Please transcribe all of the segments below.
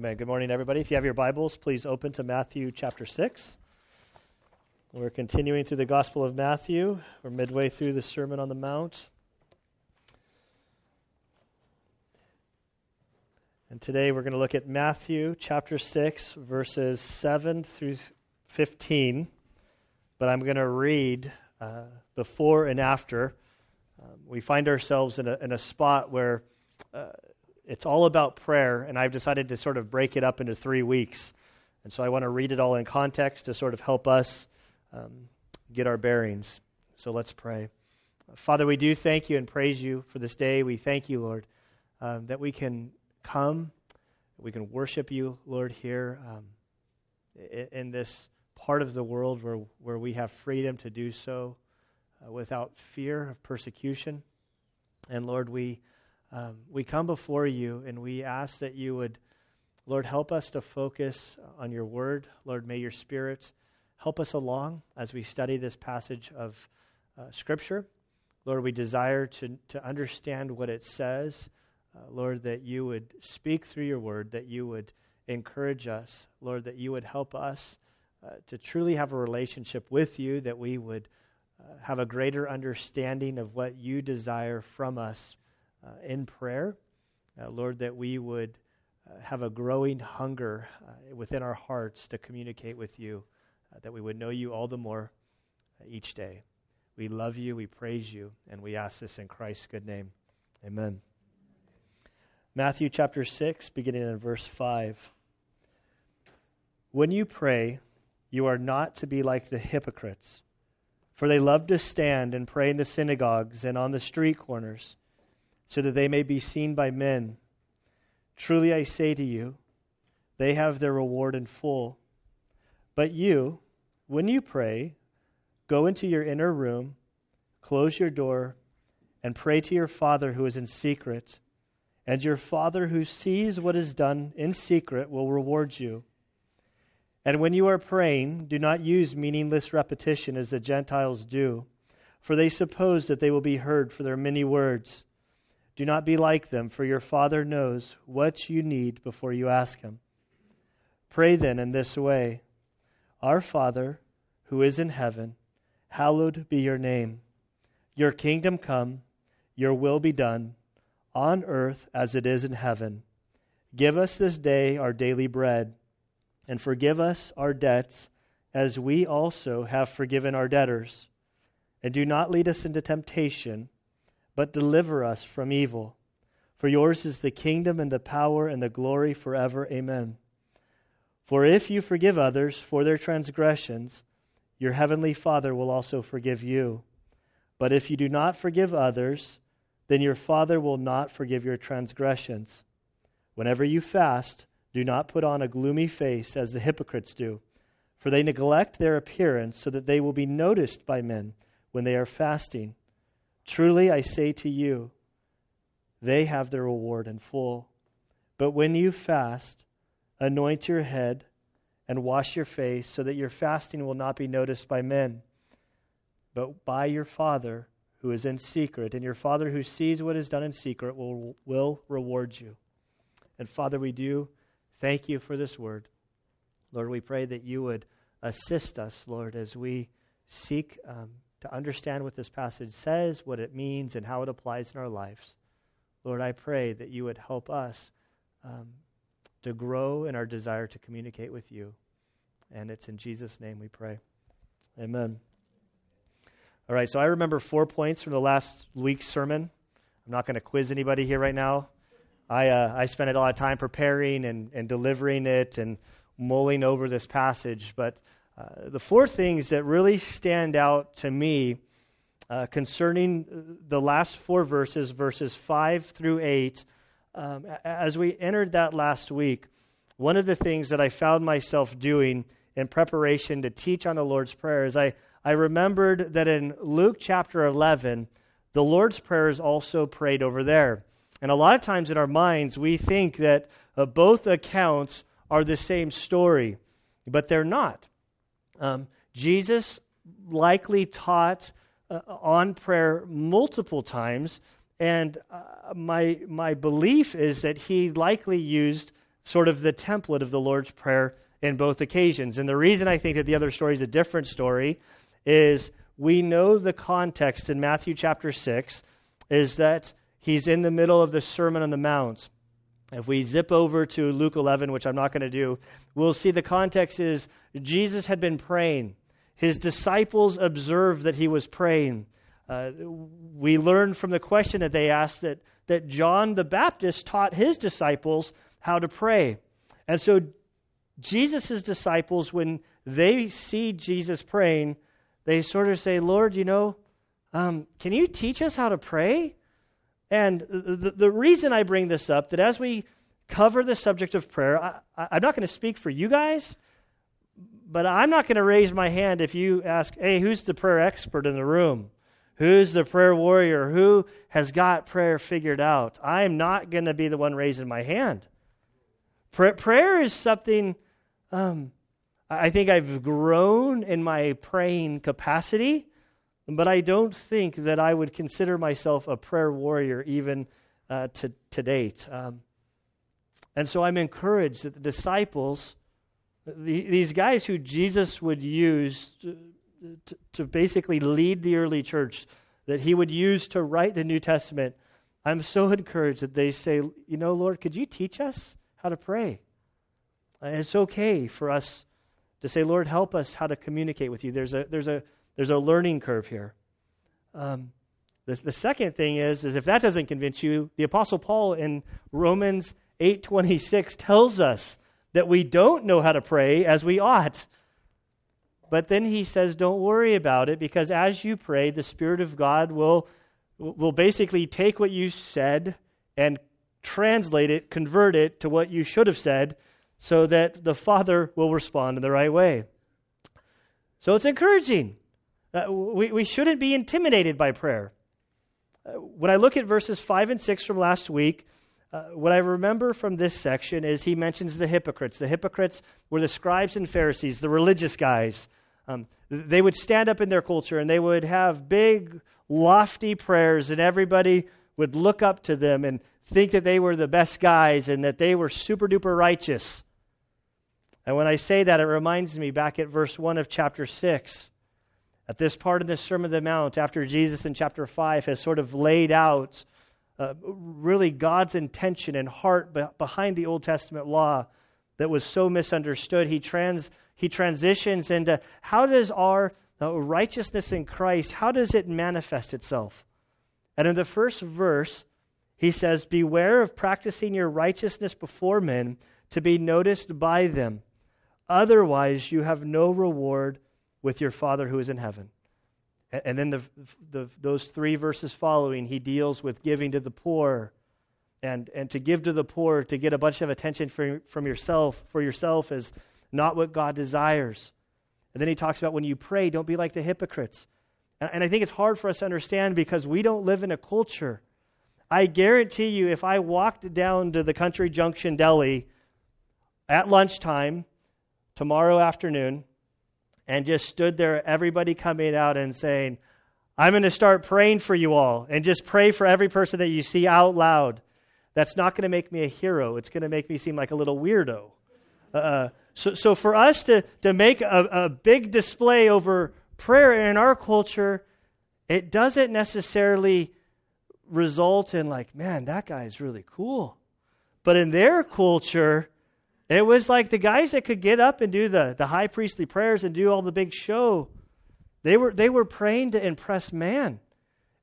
Amen. Good morning, everybody. If you have your Bibles, please open to Matthew chapter 6. We're continuing through the Gospel of Matthew. We're midway through the Sermon on the Mount. And today we're going to look at Matthew chapter 6, verses 7 through 15. But I'm going to read uh, before and after. Um, we find ourselves in a, in a spot where uh, it's all about prayer, and I've decided to sort of break it up into three weeks. And so I want to read it all in context to sort of help us um, get our bearings. So let's pray. Father, we do thank you and praise you for this day. We thank you, Lord, um, that we can come, we can worship you, Lord, here um, in this part of the world where, where we have freedom to do so uh, without fear of persecution. And Lord, we um, we come before you and we ask that you would, Lord, help us to focus on your word. Lord, may your spirit help us along as we study this passage of uh, Scripture. Lord, we desire to, to understand what it says. Uh, Lord, that you would speak through your word, that you would encourage us. Lord, that you would help us uh, to truly have a relationship with you, that we would uh, have a greater understanding of what you desire from us in prayer. Uh, Lord, that we would uh, have a growing hunger within our hearts to communicate with you, that we would know you all the more each day. We love you, we praise you, and we ask this in Christ's good name. Amen. Matthew chapter 6, beginning in verse 5. When you pray, you are not to be like the hypocrites, for they love to stand and pray in the synagogues and on the street corners so that they may be seen by men. Truly I say to you, they have their reward in full. But you, when you pray, go into your inner room, close your door, and pray to your Father who is in secret. And your Father who sees what is done in secret will reward you. And when you are praying, do not use meaningless repetition as the Gentiles do, for they suppose that they will be heard for their many words. Do not be like them, for your Father knows what you need before you ask Him. Pray then in this way Our Father, who is in heaven, hallowed be your name. Your kingdom come, your will be done, on earth as it is in heaven. Give us this day our daily bread, and forgive us our debts as we also have forgiven our debtors. And do not lead us into temptation but deliver us from evil. For yours is the kingdom and the power and the glory forever. Amen. For if you forgive others for their transgressions, your heavenly Father will also forgive you. But if you do not forgive others, then your Father will not forgive your transgressions. Whenever you fast, do not put on a gloomy face as the hypocrites do, for they neglect their appearance so that they will be noticed by men when they are fasting. Truly I say to you, they have their reward in full. But when you fast, anoint your head and wash your face, so that your fasting will not be noticed by men, but by your Father who is in secret. And your Father who sees what is done in secret will, will reward you. And Father, we do thank you for this word. Lord, we pray that you would assist us, Lord, as we seek um, to understand what this passage says, what it means, and how it applies in our lives. Lord, I pray that you would help us um, to grow in our desire to communicate with you. And it's in Jesus' name we pray. Amen. All right, so I remember four points from the last week's sermon. I'm not going to quiz anybody here right now. I, uh, I spent a lot of time preparing and, and delivering it and mulling over this passage, but uh, the four things that really stand out to me uh, concerning the last four verses, verses 5 through 8, um, as we entered that last week, one of the things that I found myself doing in preparation to teach on the Lord's Prayer is I, I remembered that in Luke chapter 11, the Lord's Prayer is also prayed over there. And a lot of times in our minds, we think that uh, both accounts are the same story, but they're not. Um, Jesus likely taught uh, on prayer multiple times, and uh, my my belief is that he likely used sort of the template of the Lord's Prayer in both occasions. And the reason I think that the other story is a different story is we know the context in Matthew chapter 6 is that he's in the middle of the Sermon on the Mount. If we zip over to Luke 11, which I'm not going to do, we'll see the context is Jesus had been praying. His disciples observed that he was praying. Uh, we learn from the question that they asked that, that John the Baptist taught his disciples how to pray. And so Jesus' disciples, when they see Jesus praying, they sort of say, Lord, you know, um, can you teach us how to pray? And the, the reason I bring this up, that as we cover the subject of prayer, I, I'm not going to speak for you guys, but I'm not going to raise my hand if you ask, hey, who's the prayer expert in the room? Who's the prayer warrior? Who has got prayer figured out? I'm not going to be the one raising my hand. prayer is something um, I think I've grown in my praying capacity, but I don't think that I would consider myself a prayer warrior even uh, to, to date. Um, and so I'm encouraged that the disciples, the, these guys who Jesus would use to, to, to basically lead the early church that he would use to write the New Testament, I'm so encouraged that they say, you know, Lord, could you teach us how to pray? And it's okay for us to say, Lord, help us how to communicate with you. There's a there's a there's a learning curve here. Um, the, the second thing is is if that doesn't convince you, the Apostle Paul in Romans 8:26 tells us that we don't know how to pray as we ought. But then he says, don't worry about it because as you pray, the Spirit of God will, will basically take what you said and translate it, convert it to what you should have said so that the Father will respond in the right way. So it's encouraging. Uh, we, we shouldn't be intimidated by prayer. Uh, when I look at verses 5 and 6 from last week, uh, what I remember from this section is he mentions the hypocrites. The hypocrites were the scribes and Pharisees, the religious guys. Um, they would stand up in their culture and they would have big, lofty prayers, and everybody would look up to them and think that they were the best guys and that they were super duper righteous. And when I say that, it reminds me back at verse 1 of chapter 6. At this part of the Sermon on the Mount, after Jesus in chapter 5 has sort of laid out uh, really God's intention and heart behind the Old Testament law that was so misunderstood, he trans he transitions into how does our uh, righteousness in Christ, how does it manifest itself? And in the first verse, he says, Beware of practicing your righteousness before men to be noticed by them. Otherwise, you have no reward with your Father who is in heaven. And then the, the, those three verses following, he deals with giving to the poor. And, and to give to the poor, to get a bunch of attention for, from yourself, for yourself is not what God desires. And then he talks about when you pray, don't be like the hypocrites. And, and I think it's hard for us to understand because we don't live in a culture. I guarantee you, if I walked down to the country junction deli at lunchtime tomorrow afternoon and just stood there, everybody coming out and saying, I'm going to start praying for you all, and just pray for every person that you see out loud. That's not going to make me a hero. It's going to make me seem like a little weirdo. Uh, so, so for us to, to make a, a big display over prayer in our culture, it doesn't necessarily result in like, man, that guy's really cool. But in their culture, it was like the guys that could get up and do the, the high priestly prayers and do all the big show. They were they were praying to impress man.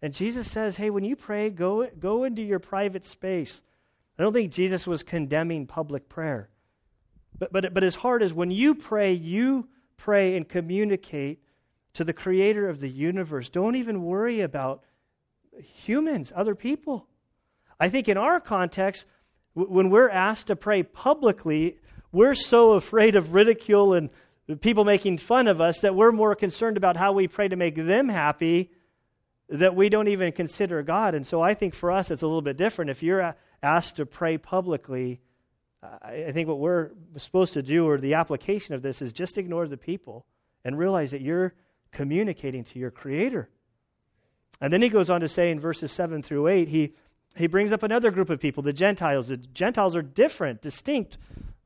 And Jesus says, "Hey, when you pray, go go into your private space." I don't think Jesus was condemning public prayer. But, but, but his heart is when you pray, you pray and communicate to the creator of the universe. Don't even worry about humans, other people. I think in our context, when we're asked to pray publicly, we're so afraid of ridicule and people making fun of us that we're more concerned about how we pray to make them happy that we don't even consider God. And so I think for us it's a little bit different. If you're asked to pray publicly, I think what we're supposed to do, or the application of this, is just ignore the people and realize that you're communicating to your Creator. And then he goes on to say in verses 7 through 8, he he brings up another group of people, the Gentiles. The Gentiles are different, distinct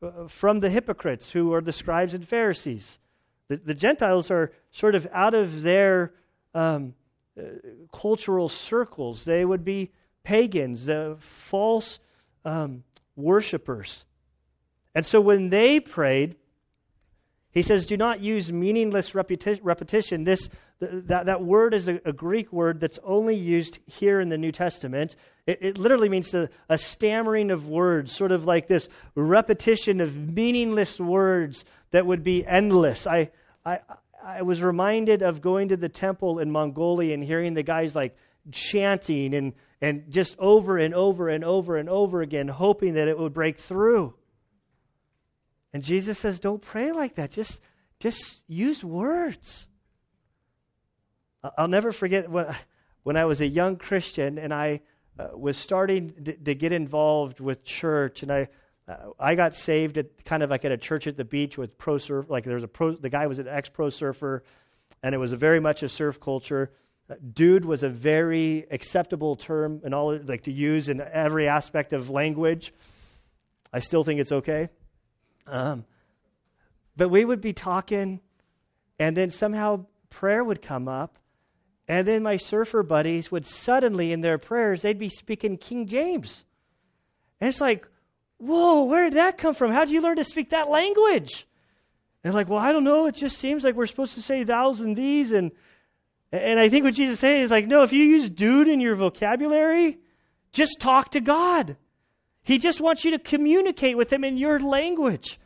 uh, from the hypocrites who are the scribes and Pharisees. The, the Gentiles are sort of out of their um, uh, cultural circles. They would be pagans, uh, false um, worshippers. And so when they prayed, he says, do not use meaningless repetition. This, that, that word is a, a, Greek word that's only used here in the New Testament. It, it literally means a, a stammering of words, sort of like this repetition of meaningless words that would be endless. I, I, I was reminded of going to the temple in Mongolia and hearing the guys like chanting and, and just over and over and over and over again, hoping that it would break through. And Jesus says, don't pray like that. Just, just use words. I'll never forget when, when I was a young Christian and I uh, was starting to, to, get involved with church, and I uh, I got saved at kind of like at a church at the beach with pro surf. Like there was a pro, the guy was an ex pro surfer, and it was a very much a surf culture. Uh, dude was a very acceptable term and all like to use in every aspect of language. I still think it's okay. Um, but we would be talking, and then somehow prayer would come up, and then my surfer buddies would suddenly, in their prayers, they'd be speaking King James. And it's like, whoa, where did that come from? How did you learn to speak that language? And they're like, well, I don't know. It just seems like we're supposed to say thous and these. And, and I think what Jesus is saying is like, no, if you use dude in your vocabulary, just talk to God. He just wants you to communicate with Him in your language.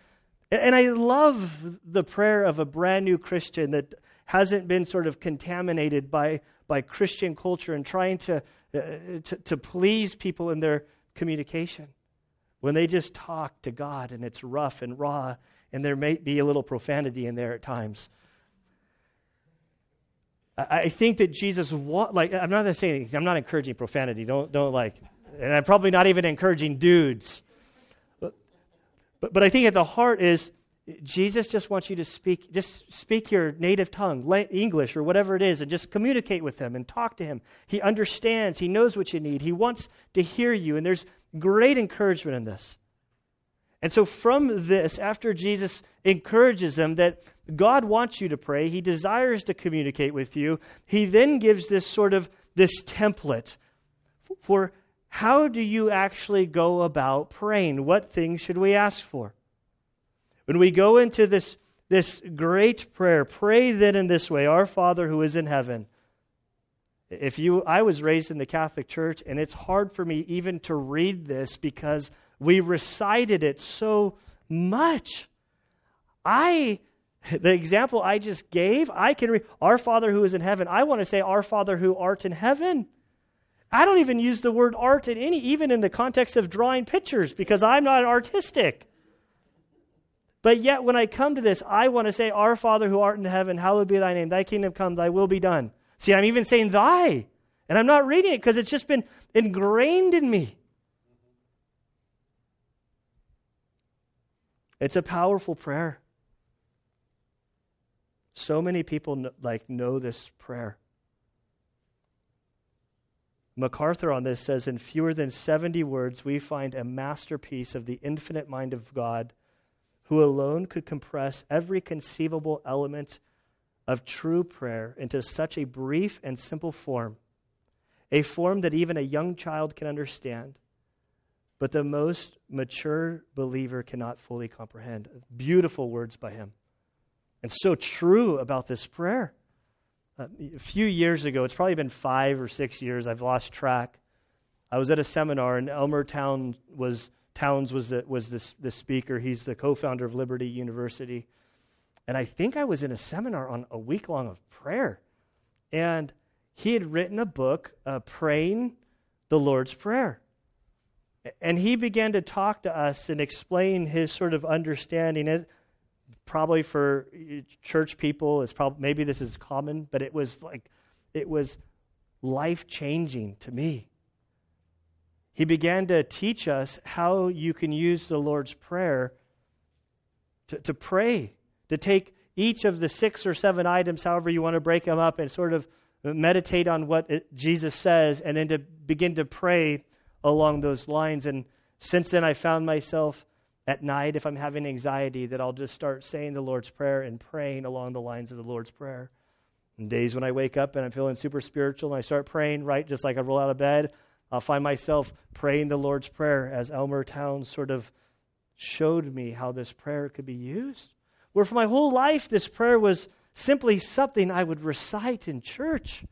And I love the prayer of a brand new Christian that hasn't been sort of contaminated by, by Christian culture and trying to, uh, to, to please people in their communication. When they just talk to God and it's rough and raw, and there may be a little profanity in there at times. I think that Jesus, like, I'm not saying, I'm not encouraging profanity. Don't, don't like, and I'm probably not even encouraging dudes. But, but, but I think at the heart is Jesus just wants you to speak, just speak your native tongue, English or whatever it is, and just communicate with him and talk to him. He understands. He knows what you need. He wants to hear you. And there's great encouragement in this. And so, from this, after Jesus encourages them that God wants you to pray, He desires to communicate with you, He then gives this sort of this template for how do you actually go about praying? What things should we ask for? When we go into this, this great prayer, pray then in this way Our Father who is in heaven. If you, I was raised in the Catholic Church, and it's hard for me even to read this because we recited it so much. I, the example I just gave, I can read, Our Father who is in heaven. I want to say, Our Father who art in heaven. I don't even use the word art in any, even in the context of drawing pictures, because I'm not artistic. But yet, when I come to this, I want to say, Our Father who art in heaven, hallowed be thy name. Thy kingdom come, thy will be done. See, I'm even saying thy. And I'm not reading it because it's just been ingrained in me. It's a powerful prayer. So many people like know this prayer. MacArthur on this says in fewer than 70 words, we find a masterpiece of the infinite mind of God, who alone could compress every conceivable element of true prayer into such a brief and simple form, a form that even a young child can understand, but the most mature believer cannot fully comprehend. Beautiful words by him. And so true about this prayer. Uh, a few years ago, it's probably been five or six years, I've lost track. I was at a seminar, and Elmer Town was, Towns was, the, was the, the speaker. He's the co founder of Liberty University. And I think I was in a seminar on a week long of prayer. And he had written a book, uh, Praying the Lord's Prayer. And he began to talk to us and explain his sort of understanding. It, probably for church people it's probably maybe this is common but it was like it was life changing to me he began to teach us how you can use the lord's prayer to, to pray to take each of the six or seven items however you want to break them up and sort of meditate on what it, jesus says and then to begin to pray along those lines. And since then, I found myself at night, if I'm having anxiety, that I'll just start saying the Lord's Prayer and praying along the lines of the Lord's Prayer. And days when I wake up and I'm feeling super spiritual and I start praying, right, just like I roll out of bed, I'll find myself praying the Lord's Prayer as Elmer Towns sort of showed me how this prayer could be used. Where for my whole life, this prayer was simply something I would recite in church,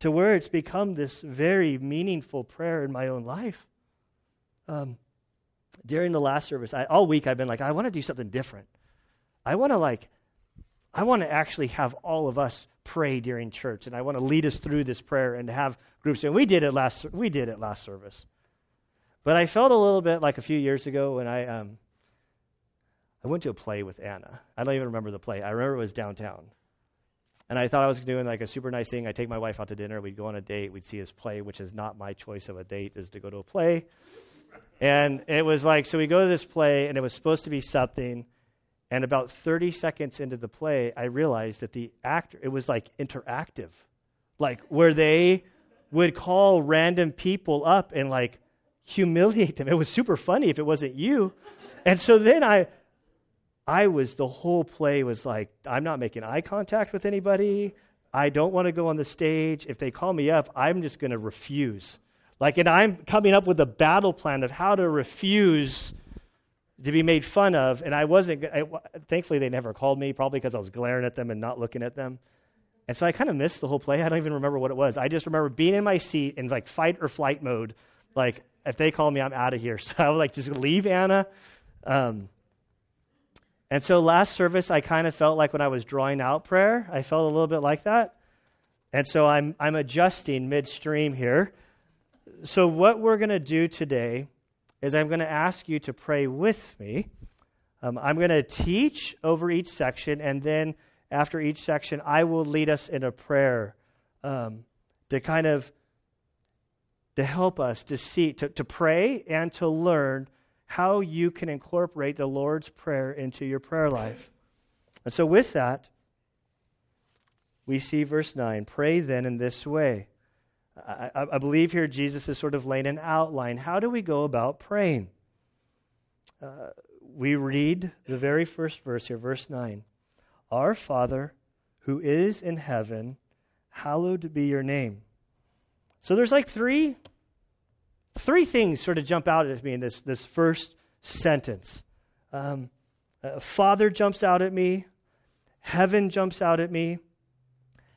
to where it's become this very meaningful prayer in my own life. Um, during the last service, I, all week I've been like, I want to do something different. I want to like, I want to actually have all of us pray during church, and I want to lead us through this prayer and have groups. And we did it last. We did it last service. But I felt a little bit like a few years ago when I um, I went to a play with Anna. I don't even remember the play. I remember it was downtown. And I thought I was doing like a super nice thing. I'd take my wife out to dinner. We'd go on a date. We'd see this play, which is not my choice of a date, is to go to a play. And it was like, so we go to this play, and it was supposed to be something. And about 30 seconds into the play, I realized that the actor, it was like interactive, like where they would call random people up and like humiliate them. It was super funny if it wasn't you. And so then I, I was, the whole play was like, I'm not making eye contact with anybody. I don't want to go on the stage. If they call me up, I'm just going to refuse. Like, and I'm coming up with a battle plan of how to refuse to be made fun of. And I wasn't, I, thankfully, they never called me, probably because I was glaring at them and not looking at them. And so I kind of missed the whole play. I don't even remember what it was. I just remember being in my seat in like fight or flight mode. Like, if they call me, I'm out of here. So I would like just leave Anna. Um, and so last service, I kind of felt like when I was drawing out prayer, I felt a little bit like that. And so I'm, I'm adjusting midstream here. So, what we're going to do today is I'm going to ask you to pray with me. Um, I'm going to teach over each section, and then after each section, I will lead us in a prayer um, to kind of to help us to see, to, to pray and to learn how you can incorporate the Lord's Prayer into your prayer life. And so, with that, we see verse 9 Pray then in this way. I, I, believe here Jesus is sort of laying an outline. How do we go about praying? Uh, we read the very first verse here, verse 9. Our Father, who is in heaven, hallowed be your name. So there's like three three things sort of jump out at me in this, this first sentence. Um, uh, Father jumps out at me. Heaven jumps out at me.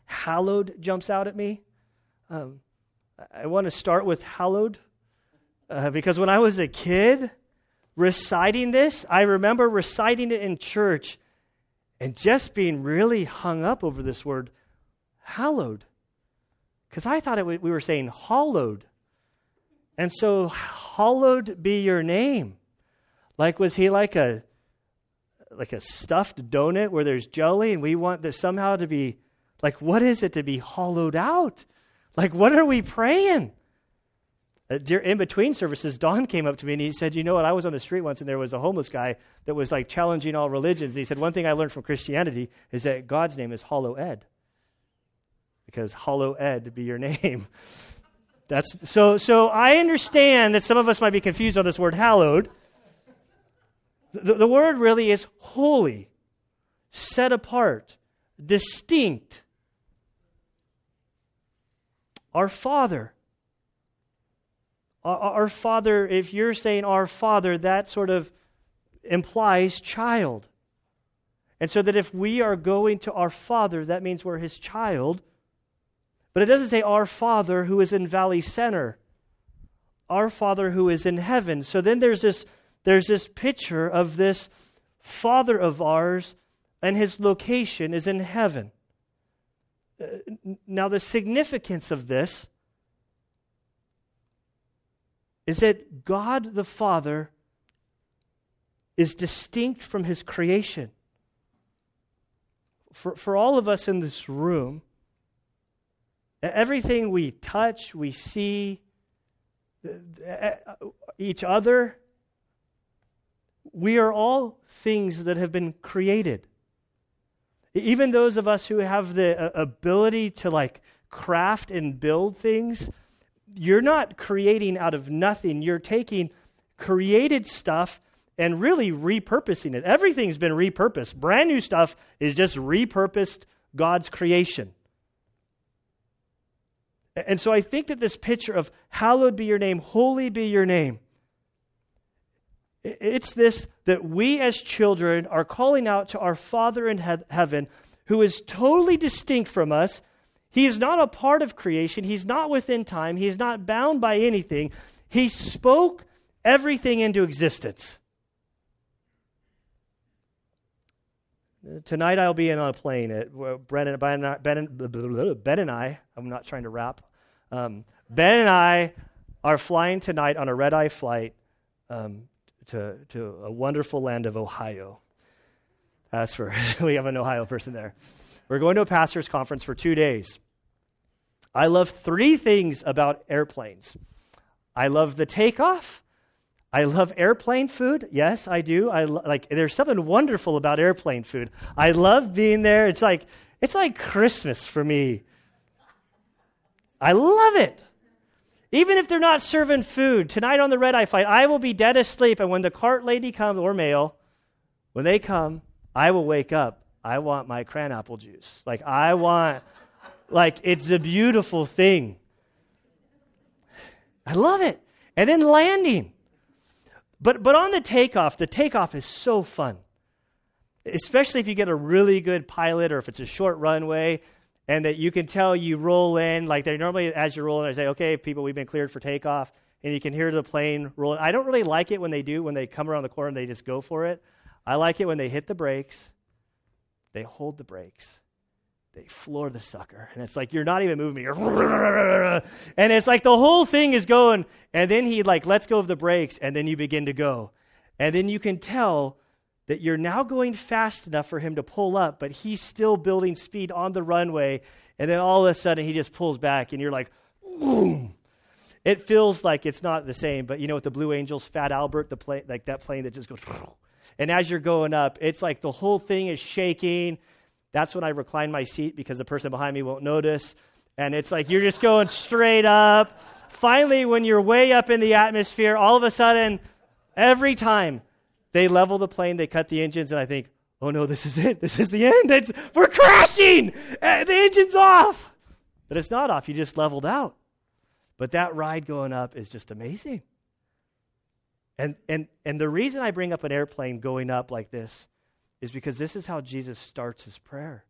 Hallowed jumps out at me. Um, I want to start with hallowed uh, because when I was a kid reciting this, I remember reciting it in church and just being really hung up over this word hallowed because I thought it, we were saying hallowed. And so, hallowed be your name. Like, was he like a like a stuffed donut where there's jelly, and we want this somehow to be like, what is it to be hollowed out? Like, what are we praying? Uh, in between services, Don came up to me and he said, You know what? I was on the street once and there was a homeless guy that was like challenging all religions. And he said, One thing I learned from Christianity is that God's name is Hollow Ed. Because Hollow Ed be your name. That's so so I understand that some of us might be confused on this word hallowed. The, the word really is holy, set apart, distinct. Our Father. Our, our Father, if you're saying our Father, that sort of implies child. And so that if we are going to our Father, that means we're His child. But it doesn't say our Father who is in Valley Center. Our Father who is in heaven. So then there's this there's this picture of this Father of ours, and his location is in heaven. Uh, now, the significance of this is that God the Father is distinct from his creation. For, for all of us in this room, Everything we touch, we see, each other, we are all things that have been created. Even those of us who have the uh, ability to like craft and build things, you're not creating out of nothing. You're taking created stuff and really repurposing it. Everything's been repurposed. Brand new stuff is just repurposed God's creation. And so I think that this picture of hallowed be your name, holy be your name, it's this that we as children are calling out to our Father in he- heaven who is totally distinct from us. He is not a part of creation. He's not within time. He's not bound by anything. He spoke everything into existence. Tonight I'll be in on a plane. At, ben, ben, ben and I, I'm not trying to rap. Um, ben and I are flying tonight on a red eye flight um, to, to a wonderful land of Ohio. As for, we have an Ohio person there. We're going to a pastor's conference for two days. I love three things about airplanes. I love the takeoff. I love airplane food. Yes, I do. I lo- like. There's something wonderful about airplane food. I love being there. It's like it's like Christmas for me. I love it. Even if they're not serving food, tonight on the red eye flight, I will be dead asleep, and when the cart lady comes or male, when they come, I will wake up. I want my cran apple juice. Like I want, like it's a beautiful thing. I love it. And then landing. But, but on the takeoff, the takeoff is so fun. Especially if you get a really good pilot or if it's a short runway and that you can tell you roll in. Like they normally, as you're rolling, they say, okay, people, we've been cleared for takeoff. And you can hear the plane rolling. I don't really like it when they do, when they come around the corner and they just go for it. I like it when they hit the brakes, they hold the brakes, they floor the sucker. And it's like you're not even moving. You're and it's like the whole thing is going. And then he like lets go of the brakes, and then you begin to go. And then you can tell that you're now going fast enough for him to pull up, but he's still building speed on the runway. And then all of a sudden he just pulls back, and you're like, boom. It feels like it's not the same, but you know, with the Blue Angels, Fat Albert, the plane, like that plane that just goes, and as you're going up, it's like the whole thing is shaking. That's when I recline my seat because the person behind me won't notice. And it's like you're just going straight up. Finally, when you're way up in the atmosphere, all of a sudden, every time they level the plane, they cut the engines, and I think, oh no, this is it. This is the end. It's, we're crashing. Uh, the engine's off. But it's not off. You just leveled out. But that ride going up is just amazing. And, and, and the reason I bring up an airplane going up like this is because this is how Jesus starts his prayer.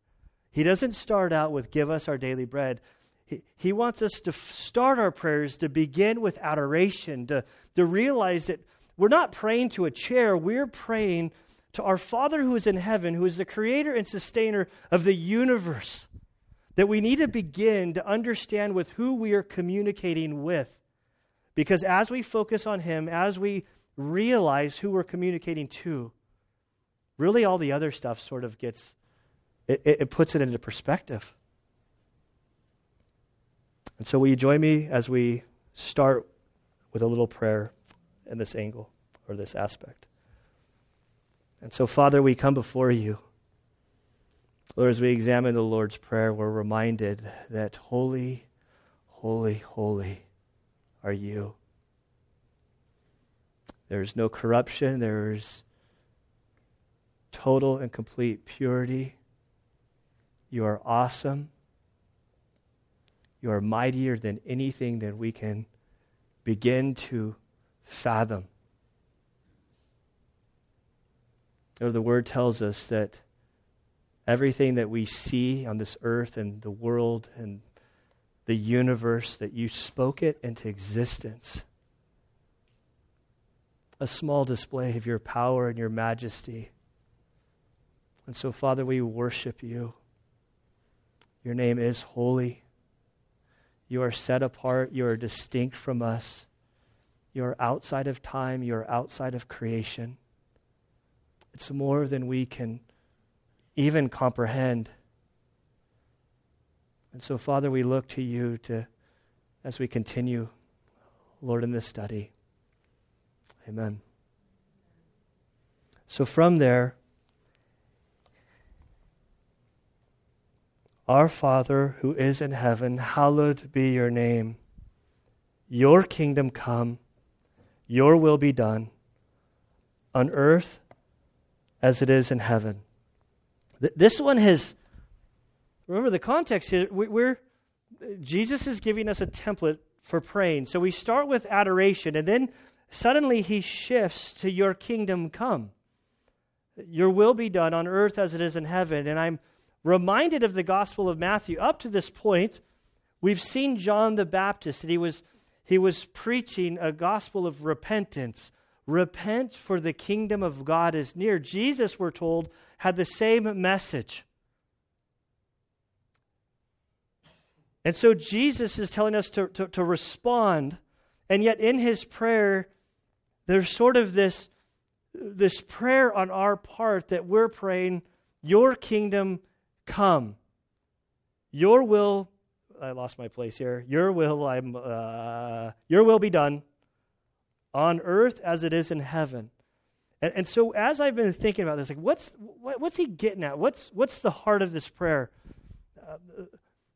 He doesn't start out with, Give us our daily bread. He, he wants us to start our prayers to begin with adoration, to, to realize that we're not praying to a chair, we're praying to our Father who is in heaven, who is the creator and sustainer of the universe. That we need to begin to understand with who we are communicating with. Because as we focus on Him, as we realize who we're communicating to, really all the other stuff sort of gets, it, it puts it into perspective. And so, will you join me as we start with a little prayer in this angle or this aspect? And so, Father, we come before you. Lord, as we examine the Lord's Prayer, we're reminded that holy, holy, holy are you. There's no corruption. There's total and complete purity. You are awesome. You are mightier than anything that we can begin to fathom. Or the word tells us that everything that we see on this earth and the world and the universe, that you spoke it into existence a small display of your power and your majesty. And so, Father, we worship you. Your name is holy. You are set apart. You are distinct from us. You are outside of time. You are outside of creation. It's more than we can even comprehend. And so, Father, we look to you to, as we continue, Lord, in this study. Amen. So from there, Our Father who is in heaven, hallowed be your name. Your kingdom come, your will be done on earth as it is in heaven. This one has, remember the context here, we're, Jesus is giving us a template for praying. So we start with adoration, and then suddenly he shifts to your kingdom come. Your will be done on earth as it is in heaven. And I'm reminded of the Gospel of Matthew. Up to this point, we've seen John the Baptist, and he was, he was preaching a gospel of repentance. Repent, for the kingdom of God is near. Jesus, we're told, had the same message. And so Jesus is telling us to, to, to respond, and yet in his prayer, there's sort of this this prayer on our part that we're praying, Your kingdom come. Your will, I lost my place here. Your will, I'm, uh, Your will be done on earth as it is in heaven. And, and so, as I've been thinking about this, like, what's what, what's he getting at? What's what's the heart of this prayer? Uh,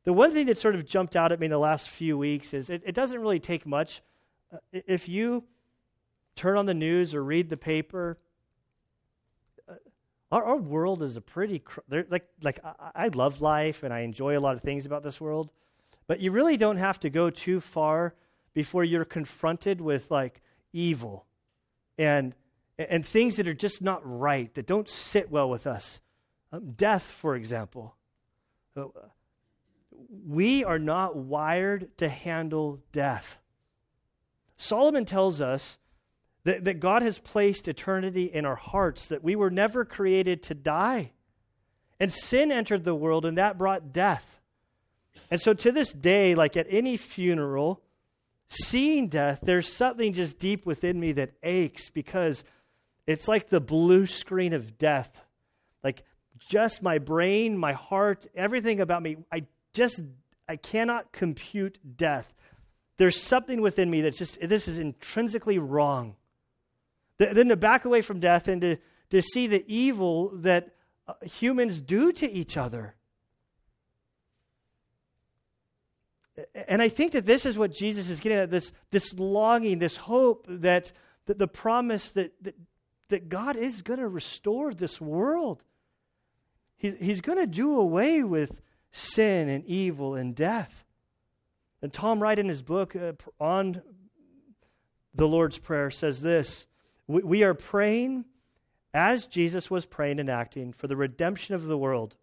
the one thing that sort of jumped out at me in the last few weeks is it, it doesn't really take much. Uh, if you turn on the news or read the paper, uh, our, our world is a pretty cr- like like I, I love life and I enjoy a lot of things about this world, but you really don't have to go too far before you're confronted with like evil and and things that are just not right that don't sit well with us. Um, death, for example. Uh, we are not wired to handle death. Solomon tells us that, that God has placed eternity in our hearts, that we were never created to die. And sin entered the world, and that brought death. And so to this day, like at any funeral, seeing death, there's something just deep within me that aches because it's like the blue screen of death. Like just my brain, my heart, everything about me, I just I cannot compute death. There's something within me that's just this is intrinsically wrong. Then to back away from death and to, to see the evil that uh, humans do to each other. And I think that this is what Jesus is getting at this, this longing, this hope that, that the promise that, that, that God is going to restore this world. He, he's going to do away with sin and evil and death. And Tom Wright in his book uh, on the Lord's Prayer says this we, we are praying as Jesus was praying and acting for the redemption of the world,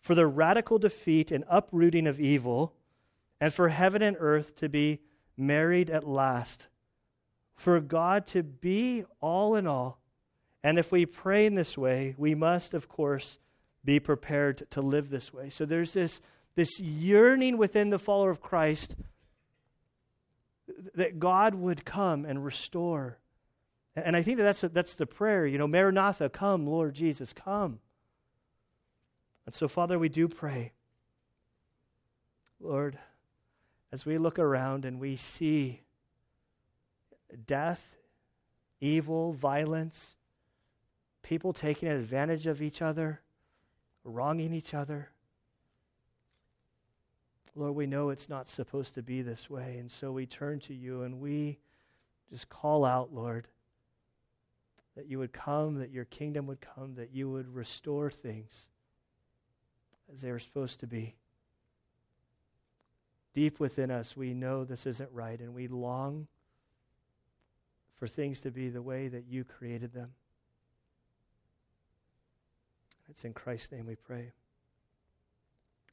for the radical defeat and uprooting of evil, and for heaven and earth to be married at last, for God to be all in all. And if we pray in this way, we must, of course, be prepared to live this way. So there's this, this yearning within the follower of Christ that God would come and restore and I think that that's, that's the prayer. You know, Maranatha, come, Lord Jesus, come. And so, Father, we do pray. Lord, as we look around and we see death, evil, violence, people taking advantage of each other, wronging each other, Lord, we know it's not supposed to be this way. And so we turn to you and we just call out, Lord that you would come, that your kingdom would come, that you would restore things as they are supposed to be. Deep within us, we know this isn't right, and we long for things to be the way that you created them. It's in Christ's name we pray.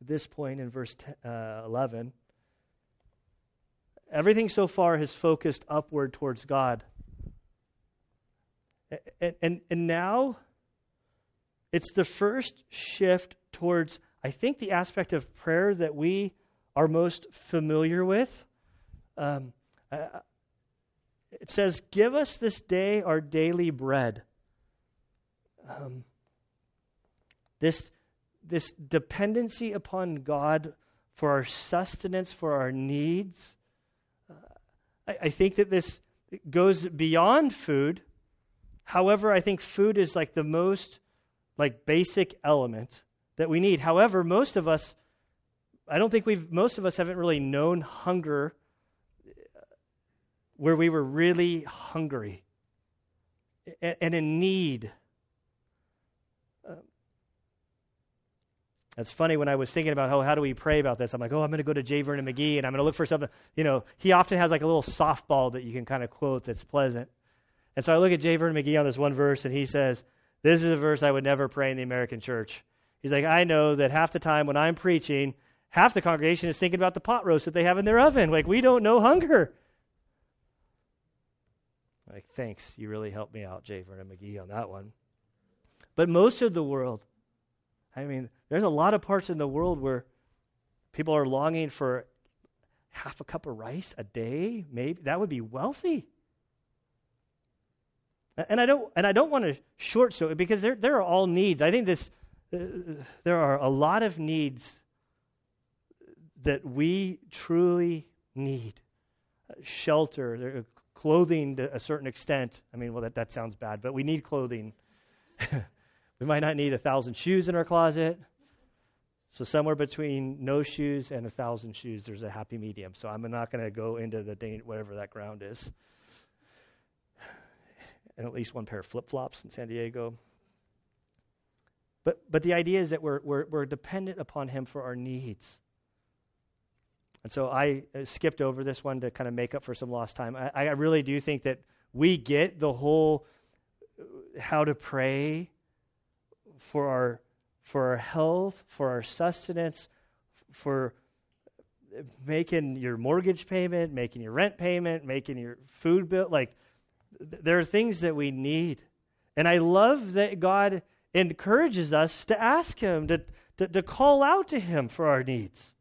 At this point in verse 10, uh, 11, everything so far has focused upward towards God. And, and, and now it's the first shift towards, I think, the aspect of prayer that we are most familiar with. Um, it says, Give us this day our daily bread. Um, this, this dependency upon God for our sustenance, for our needs. Uh, I, I think that this goes beyond food However, I think food is like the most like basic element that we need. However, most of us I don't think we've most of us haven't really known hunger where we were really hungry and in need. Uh, that's funny when I was thinking about how how do we pray about this. I'm like, oh, I'm going to go to J. Vernon McGee and I'm going to look for something. You know, he often has like a little softball that you can kind of quote that's pleasant. And so I look at J. Vernon McGee on this one verse, and he says, "This is a verse I would never pray in the American church." He's like, I know that half the time when I'm preaching, half the congregation is thinking about the pot roast that they have in their oven. Like we don't know hunger. Like, thanks. You really helped me out, J. Vernon McGee, on that one. But most of the world, I mean, there's a lot of parts in the world where people are longing for half a cup of rice a day, maybe. That would be wealthy. And I don't and I don't want to short so because there there are all needs. I think this uh, there are a lot of needs that we truly need. Uh, shelter, uh, clothing to a certain extent. I mean, well, that, that sounds bad, but we need clothing. we might not need a thousand shoes in our closet. So somewhere between no shoes and a thousand shoes, there's a happy medium. So I'm not going to go into the whatever that ground is. And at least one pair of flip flops in San Diego. But but the idea is that we're we're, we're dependent upon Him for our needs. And so I uh, skipped over this one to kind of make up for some lost time. I, I really do think that we get the whole uh, how to pray for our for our health, for our sustenance, for making your mortgage payment, making your rent payment, making your food bill. Like there are things that we need. And I love that God encourages us to ask Him, to, to, to call out to Him for our needs.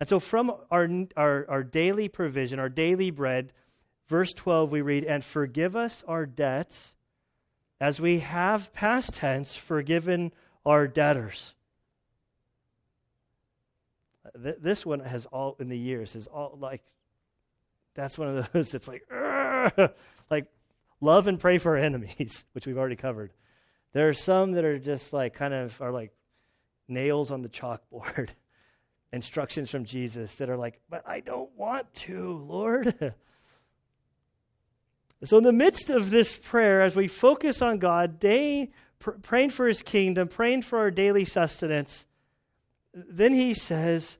And so, from our, our, our daily provision, our daily bread, verse 12, we read, And forgive us our debts as we have past tense forgiven our debtors. This one has all, in the years, is all like, that's one of those that's like, like, love and pray for our enemies, which we've already covered. There are some that are just like, kind of, are like nails on the chalkboard. instructions from Jesus that are like, but I don't want to, Lord. so, in the midst of this prayer, as we focus on God, day, pr- praying for his kingdom, praying for our daily sustenance, then he says,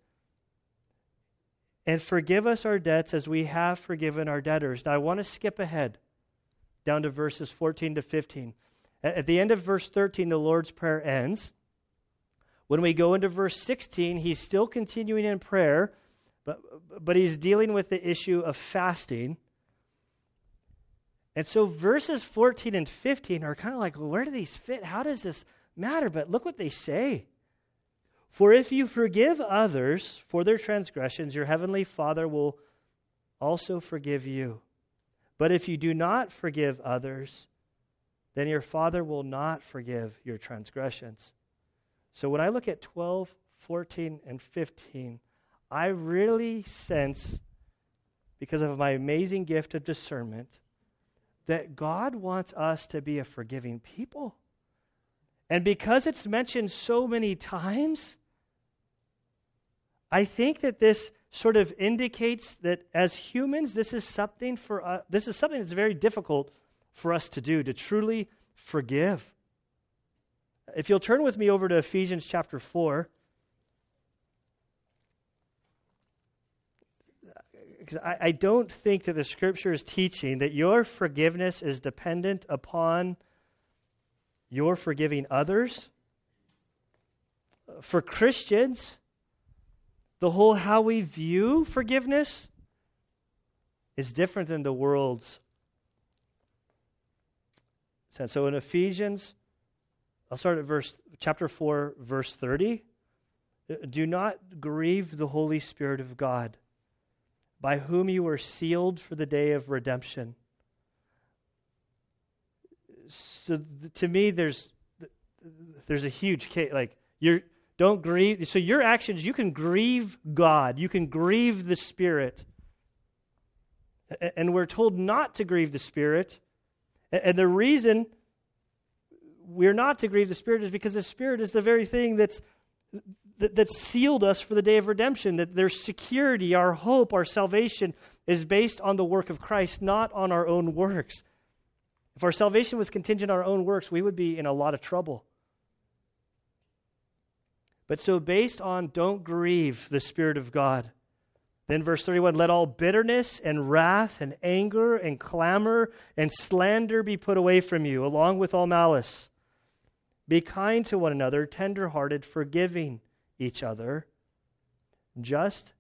and forgive us our debts as we have forgiven our debtors. Now, I want to skip ahead down to verses 14 to 15. At the end of verse 13, the Lord's Prayer ends. When we go into verse 16, he's still continuing in prayer, but, but he's dealing with the issue of fasting. And so verses 14 and 15 are kind of like, well, where do these fit? How does this matter? But look what they say. For if you forgive others for their transgressions, your heavenly Father will also forgive you. But if you do not forgive others, then your Father will not forgive your transgressions. So when I look at 12, 14, and 15, I really sense, because of my amazing gift of discernment, that God wants us to be a forgiving people. And because it's mentioned so many times, I think that this sort of indicates that as humans, this is something for us, this is something that's very difficult for us to do, to truly forgive. If you'll turn with me over to Ephesians chapter 4. Because I, I don't think that the scripture is teaching that your forgiveness is dependent upon your forgiving others. For Christians, the whole how we view forgiveness is different than the world's sense. So in Ephesians I'll start at verse chapter 4 verse 30. Uh, do not grieve the Holy Spirit of God, by whom you were sealed for the day of redemption. So to me there's there's a huge case like you're don't grieve so your actions you can grieve God, you can grieve the Spirit. And we're told not to grieve the Spirit. And the reason we're not to grieve the Spirit is because the Spirit is the very thing that's that, that sealed us for the day of redemption. That there's security, our hope, our salvation is based on the work of Christ, not on our own works. If our salvation was contingent on our own works, we would be in a lot of trouble. But so, based on don't grieve the Spirit of God. Then, verse 31 let all bitterness and wrath and anger and clamor and slander be put away from you, along with all malice. Be kind to one another, tenderhearted, forgiving each other, just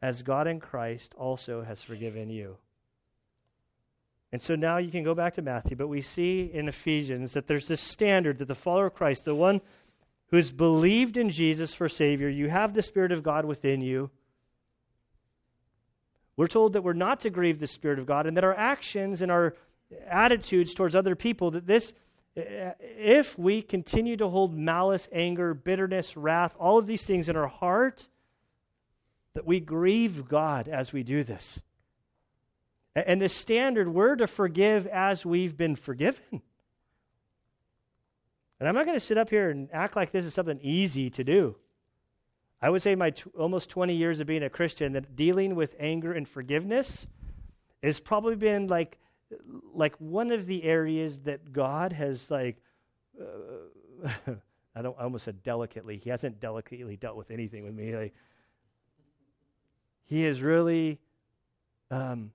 as God in Christ also has forgiven you. And so now you can go back to Matthew, but we see in Ephesians that there's this standard that the follower of Christ, the one who's believed in Jesus for Savior, you have the Spirit of God within you. We're told that we're not to grieve the Spirit of God and that our actions and our attitudes towards other people, that this, if we continue to hold malice, anger, bitterness, wrath, all of these things in our heart, that we grieve God as we do this. And the standard, we're to forgive as we've been forgiven. And I'm not going to sit up here and act like this is something easy to do. I would say my t- almost 20 years of being a Christian that dealing with anger and forgiveness has probably been like like one of the areas that God has like uh, I don't I almost said delicately. He hasn't delicately dealt with anything with me. Like he has really um,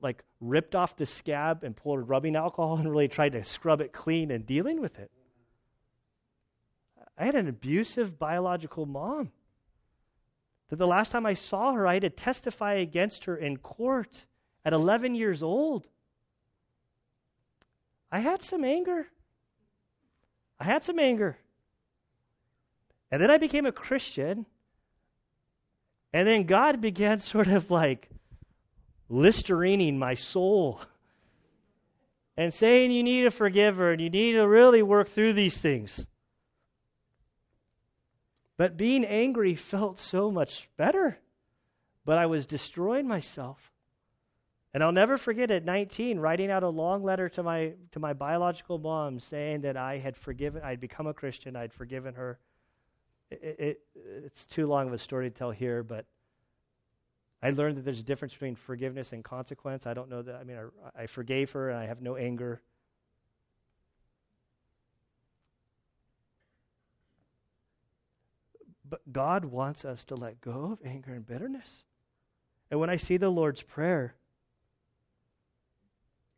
like ripped off the scab and poured rubbing alcohol and really tried to scrub it clean and dealing with it. I had an abusive biological mom. That the last time I saw her, I had to testify against her in court at 11 years old. I had some anger. I had some anger. And then I became a Christian and then God began sort of like listerining my soul and saying you need a forgiver and you need to really work through these things. But being angry felt so much better. But I was destroying myself. And I'll never forget at 19 writing out a long letter to my to my biological mom saying that I had forgiven I'd become a Christian, I'd forgiven her it, it, it's too long of a story to tell here, but I learned that there's a difference between forgiveness and consequence. I don't know that. I mean, I, I forgave her and I have no anger. But God wants us to let go of anger and bitterness. And when I see the Lord's Prayer,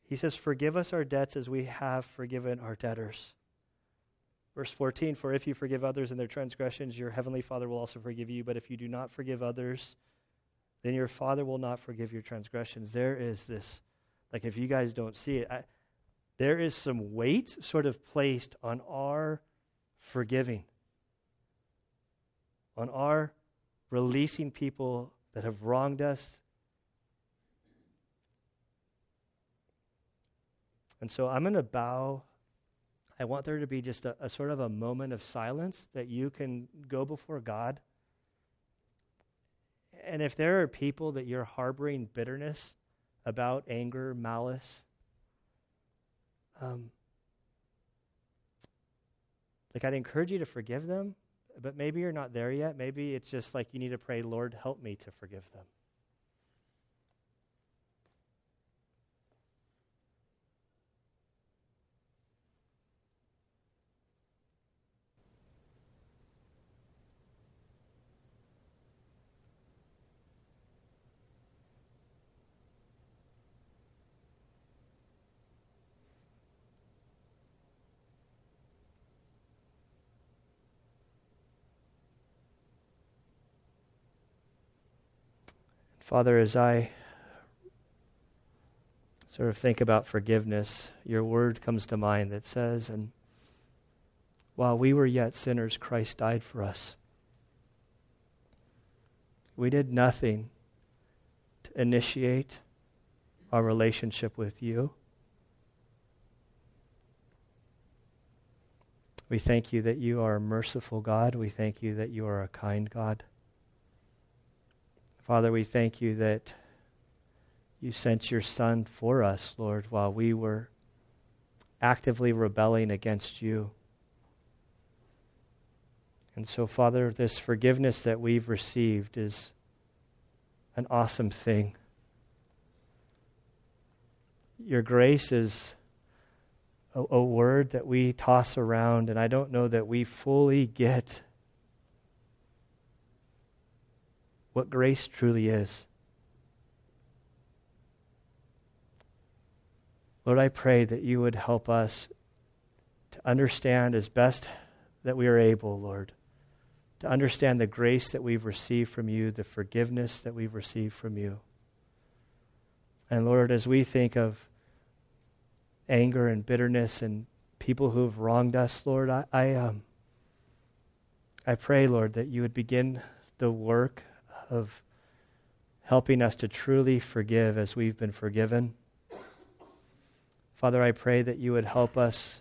He says, Forgive us our debts as we have forgiven our debtors. Verse 14 For if you forgive others in their transgressions, your heavenly Father will also forgive you. But if you do not forgive others, then your Father will not forgive your transgressions. There is this, like if you guys don't see it, I, there is some weight sort of placed on our forgiving, on our releasing people that have wronged us. And so I'm going to bow I want there to be just a, a sort of a moment of silence that you can go before God. And if there are people that you're harboring bitterness about, anger, malice, um, like I'd encourage you to forgive them, but maybe you're not there yet. Maybe it's just like you need to pray, Lord, help me to forgive them. Father, as I sort of think about forgiveness, your word comes to mind that says, and while we were yet sinners, Christ died for us. We did nothing to initiate our relationship with you. We thank you that you are a merciful God. We thank you that you are a kind God. Father, we thank you that you sent your Son for us, Lord, while we were actively rebelling against you. And so, Father, this forgiveness that we've received is an awesome thing. your grace is a, a word that we toss around, and I don't know that we fully get what grace truly is. Lord, I pray that you would help us to understand as best that we are able, Lord, to understand the grace that we've received from you, the forgiveness that we've received from you. And Lord, as we think of anger and bitterness and people who have wronged us, Lord, I, I, um, I pray, Lord, that you would begin the work of helping us to truly forgive as we've been forgiven. Father, I pray that you would help us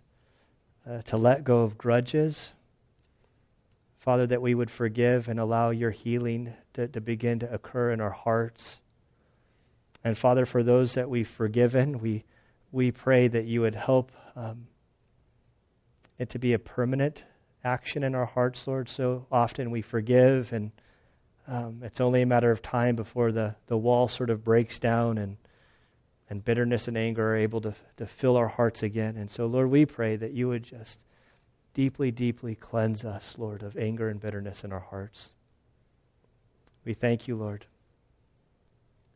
uh, to let go of grudges. Father, that we would forgive and allow your healing to, to begin to occur in our hearts. And Father, for those that we've forgiven, we, we pray that you would help um, it to be a permanent action in our hearts, Lord. So often we forgive, and um, it's only a matter of time before the, the wall sort of breaks down and, and bitterness and anger are able to, to fill our hearts again. And so, Lord, we pray that you would just deeply, deeply cleanse us, Lord, of anger and bitterness in our hearts. We thank you, Lord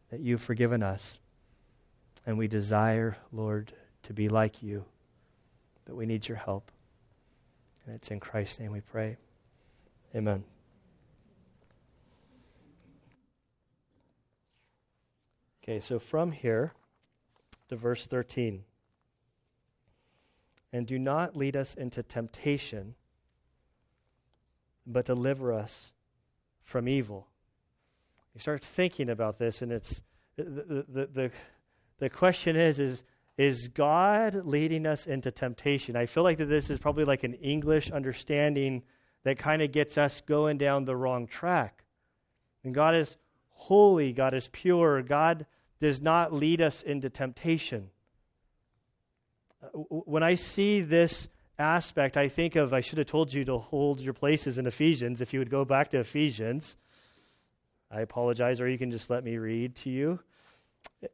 that you've forgiven us. And we desire, Lord, to be like you. But we need your help. And it's in Christ's name we pray. Amen. Okay, so from here to verse 13. And do not lead us into temptation, but deliver us from evil. You start thinking about this, and it's the, the, the, the question is, is, is God leading us into temptation? I feel like that this is probably like an English understanding that kind of gets us going down the wrong track. And God is holy, God is pure, God does not lead us into temptation. Uh, when I see this aspect, I think of, I should have told you to hold your places in Ephesians. If you would go back to Ephesians, I apologize, or you can just let me read to you.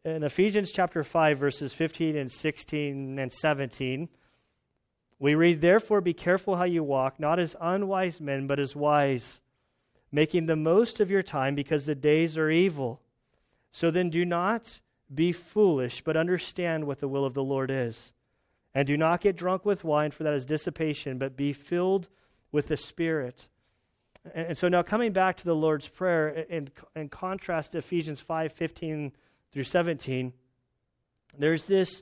In Ephesians chapter 5, verses 15 and 16 and 17, we read, Therefore be careful how you walk, not as unwise men, but as wise, making the most of your time, because the days are evil. So then do not be foolish, but understand what the will of the Lord is. And do not get drunk with wine, for that is dissipation, but be filled with the Spirit and so now coming back to the Lord's Prayer, in, in contrast to Ephesians 5 15 through 17, there's this.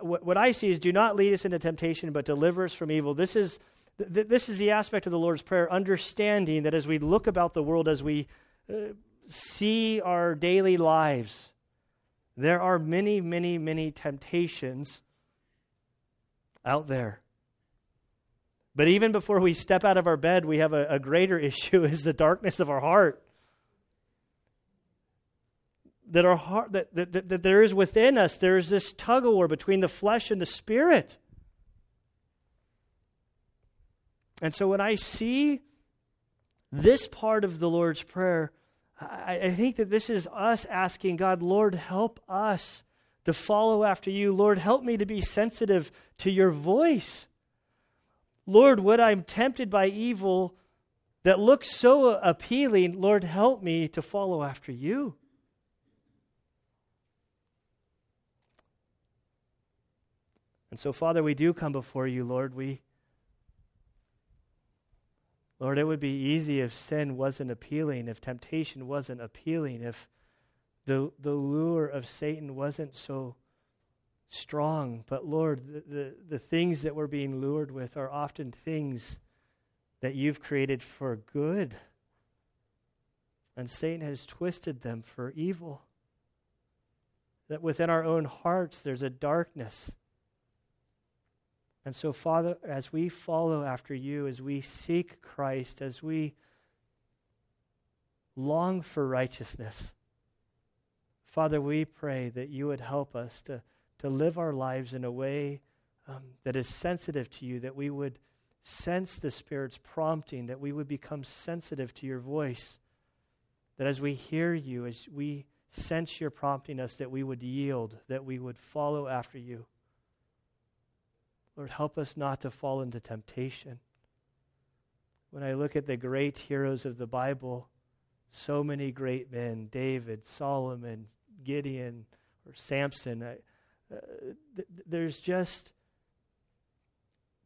What I see is, do not lead us into temptation, but deliver us from evil. This is, this is the aspect of the Lord's Prayer, understanding that as we look about the world, as we uh, see our daily lives, there are many, many, many temptations out there. But even before we step out of our bed, we have a, a greater issue is the darkness of our heart. That our heart that, that, that, that there is within us, there is this tug of war between the flesh and the spirit. And so when I see this part of the Lord's Prayer, I, I, think that this is us asking God, Lord, help us to follow after you. Lord, help me to be sensitive to your voice. Lord, when I'm tempted by evil that looks so appealing, Lord, help me to follow after you. And so, Father, we do come before you, Lord. We, Lord, it would be easy if sin wasn't appealing, if temptation wasn't appealing, if the, the lure of Satan wasn't so strong. But Lord, the, the, the, things that we're being lured with are often things that you've created for good. And Satan has twisted them for evil. That within our own hearts there's a darkness. And so, Father, as we follow after you, as we seek Christ, as we long for righteousness, Father, we pray that you would help us to to live our lives in a way um, that is sensitive to you, that we would sense the Spirit's prompting, that we would become sensitive to your voice, that as we hear you, as we sense you're prompting us that we would yield, that we would follow after you. Lord, help us not to fall into temptation. When I look at the great heroes of the Bible, so many great men David, Solomon, Gideon, or Samson. I, uh, th- there's just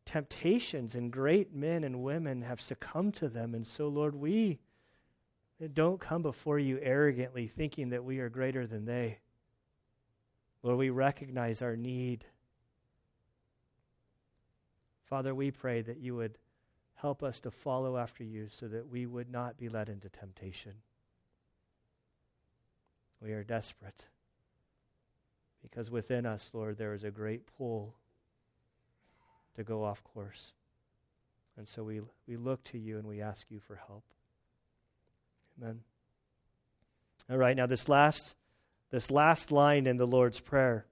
temptations, and great men and women have succumbed to them. And so, Lord, we don't come before you arrogantly thinking that we are greater than they. Lord, we recognize our need. Father, we pray that you would help us to follow after you so that we would not be led into temptation. We are desperate because within us, Lord, there is a great pull to go off course. And so we, we look to you and we ask you for help. Amen. All right, now this last this last line in the Lord's Prayer.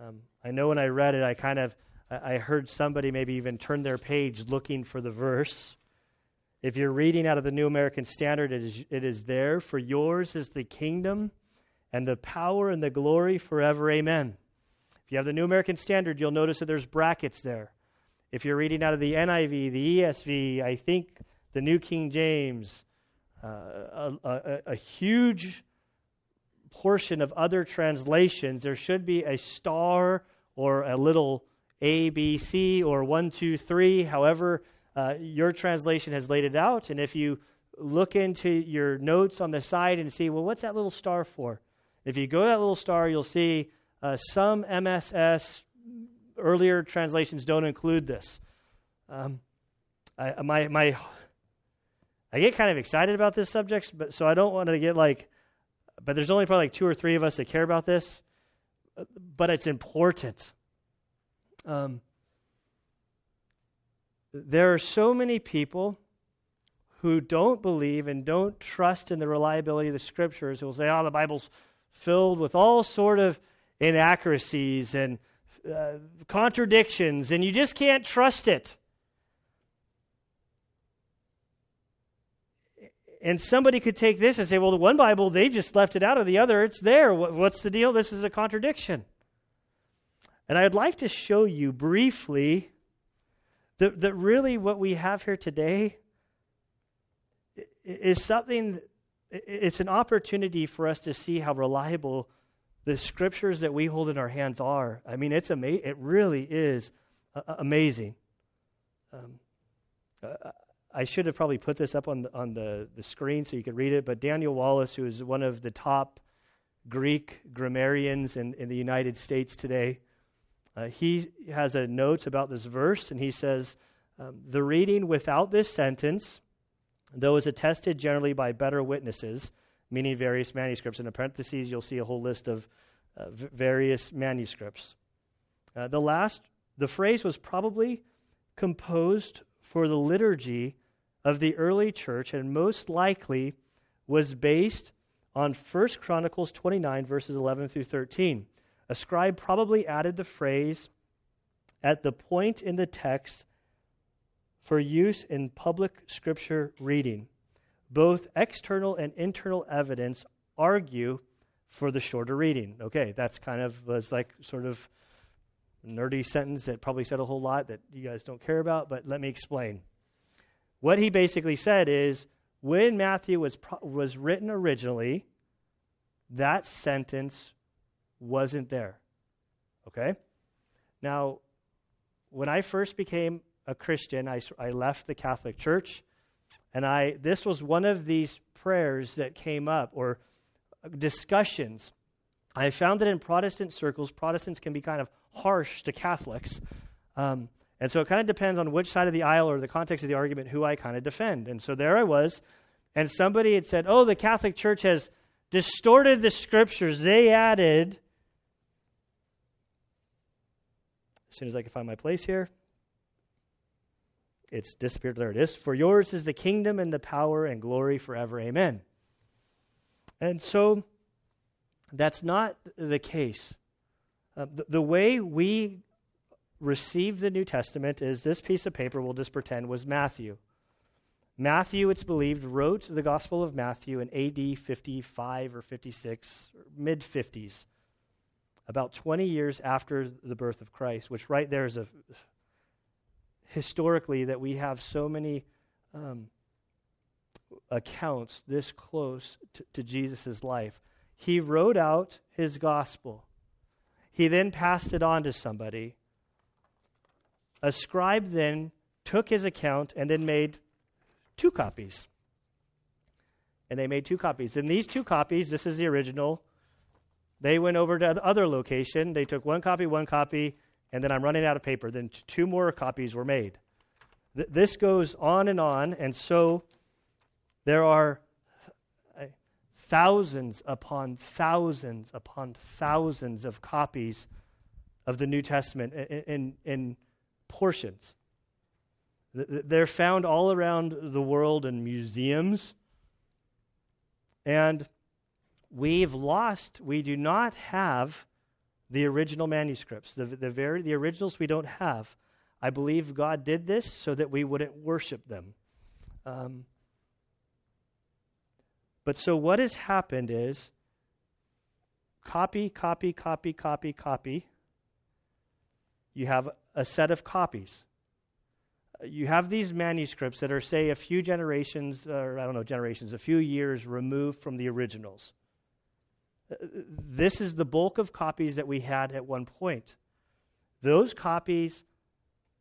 Um, I know when I read it, I kind of I, heard somebody maybe even turn their page looking for the verse. If you're reading out of the New American Standard, it is, it is there. For yours is the kingdom and the power and the glory forever. Amen. If you have the New American Standard, you'll notice that there's brackets there. If you're reading out of the NIV, the ESV, I think the New King James, uh, a, a, a huge portion of other translations, there should be a star or a little A, B, C, or one, two, three, however uh, your translation has laid it out. And if you look into your notes on the side and see, well, what's that little star for? If you go to that little star, you'll see uh, some MSS earlier translations don't include this. Um, I, my my I get kind of excited about this subject, but so I don't want to get like. But there's only probably like two or three of us that care about this, but it's important. Um, there are so many people who don't believe and don't trust in the reliability of the scriptures who will say, "Oh, the Bible's filled with all sort of inaccuracies and uh, contradictions, and you just can't trust it. And somebody could take this and say, well, the one Bible, they just left it out of the other. It's there. What's the deal? This is a contradiction. And I'd like to show you briefly that, that really what we have here today is something it's an opportunity for us to see how reliable the scriptures that we hold in our hands are. I mean, it's ama- it really is amazing. Um, I should have probably put this up on the, on the, the screen so you could read it, but Daniel Wallace, who is one of the top Greek grammarians in, in the United States today, uh, he has a note about this verse, and he says, um, The reading without this sentence though is attested generally by better witnesses, meaning various manuscripts. In the parentheses, you'll see a whole list of uh, v- various manuscripts. Uh, the last, the phrase was probably composed for the liturgy of the early church, and most likely was based on 1 Chronicles 29, verses 11 through 13. A scribe probably added the phrase at the point in the text for use in public scripture reading. Both external and internal evidence argue for the shorter reading. Okay, that's kind of was like sort of nerdy sentence that probably said a whole lot that you guys don't care about, but let me explain. What he basically said is when Matthew was was written originally, that sentence wasn't there. Okay? Now, when I first became a Christian, I, I left the Catholic Church, and I this was one of these prayers that came up or discussions. I found that in Protestant circles, Protestants can be kind of harsh to Catholics. Um, and so it kind of depends on which side of the aisle or the context of the argument who I kind of defend. And so there I was, and somebody had said, Oh, the Catholic Church has distorted the scriptures. They added. As soon as I can find my place here, it's disappeared. There it is. For yours is the kingdom and the power and glory forever. Amen. And so that's not the case. Uh, the, the, way we receive the New Testament is this piece of paper, we'll just pretend, was Matthew. Matthew, it's believed, wrote the Gospel of Matthew in AD 55 or 56, mid 50s, about 20 years after the birth of Christ, which right there is a historically that we have so many um, accounts this close to, to Jesus' life. He wrote out his gospel. He then passed it on to somebody. A scribe then took his account and then made two copies. And they made two copies. And these two copies, this is the original. They went over to the other location. They took one copy, one copy, and then I'm running out of paper. Then two more copies were made. Th- this goes on and on, and so there are uh, thousands upon thousands upon thousands of copies of the New Testament in, in, in portions. They're found all around the world in museums. And we've lost, we do not have the original manuscripts. The, the, very, the originals we don't have. I believe God did this so that we wouldn't worship them. Um, but so what has happened is copy, copy, copy, copy, copy. You have a set of copies you have these manuscripts that are, say, a few generations, or I don't know, generations, a few years removed from the originals. This is the bulk of copies that we had at one point. Those copies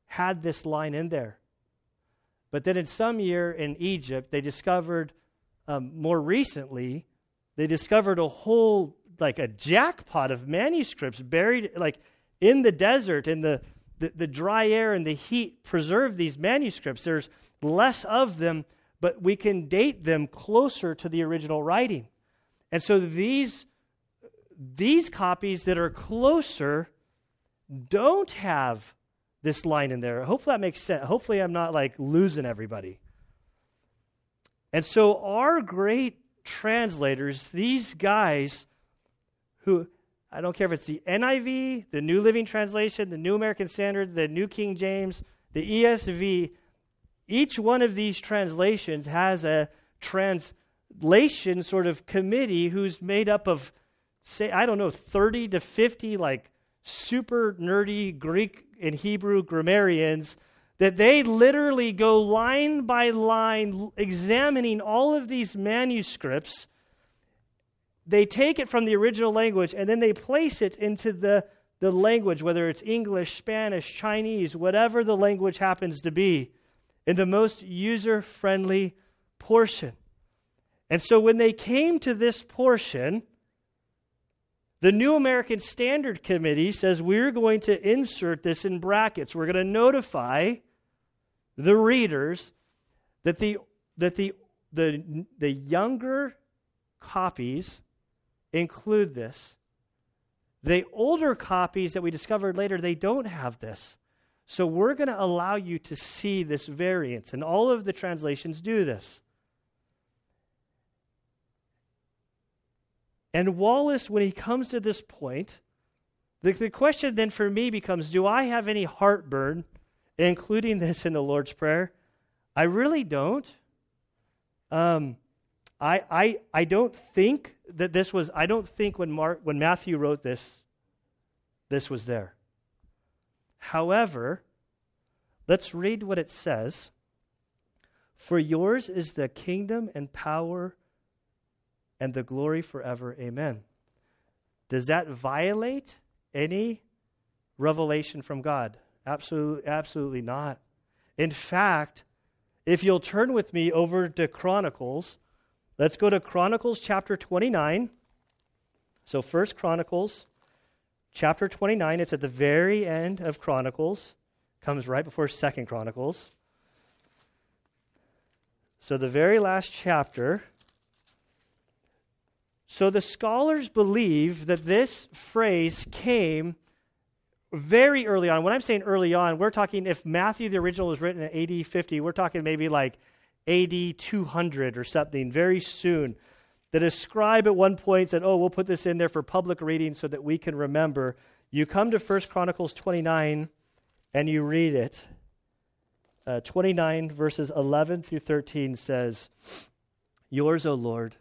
had this line in there. But then in some year in Egypt, they discovered, um, more recently, they discovered a whole, like a jackpot of manuscripts buried, like in the desert, in the the, the dry air and the heat preserve these manuscripts. There's less of them, but we can date them closer to the original writing. And so these, these copies that are closer don't have this line in there. Hopefully that makes sense. Hopefully I'm not like losing everybody. And so our great translators, these guys who I don't care if it's the NIV, the New Living Translation, the New American Standard, the New King James, the ESV. Each one of these translations has a translation sort of committee who's made up of, say, I don't know, 30 to 50 like super nerdy Greek and Hebrew grammarians that they literally go line by line examining all of these manuscripts they take it from the original language and then they place it into the, the language, whether it's English, Spanish, Chinese, whatever the language happens to be, in the most user friendly portion. And so when they came to this portion, the New American Standard Committee says we're going to insert this in brackets. We're going to notify the readers that the that the the the younger copies include this. The older copies that we discovered later, they don't have this. So we're going to allow you to see this variance, and all of the translations do this. And Wallace, when he comes to this point, the, the question then for me becomes do I have any heartburn including this in the Lord's Prayer? I really don't. Um, I, I, I don't think that this was, I don't think when, Mark, when Matthew wrote this, this was there. However, let's read what it says. For yours is the kingdom and power and the glory forever. Amen. Does that violate any revelation from God? Absolutely, absolutely not. In fact, if you'll turn with me over to Chronicles, Let's go to Chronicles chapter 29. So, First Chronicles chapter 29. It's at the very end of Chronicles. Comes right before Second Chronicles. So, the very last chapter. So, the scholars believe that this phrase came very early on. When I'm saying early on, we're talking if Matthew, the original, was written in AD 50, we're talking maybe like AD 200 or something, very soon. That a scribe at one point said, Oh, we'll put this in there for public reading so that we can remember. You come to 1 Chronicles 29 and you read it. uh, 29, verses 11 through 13 says, Yours, O Lord,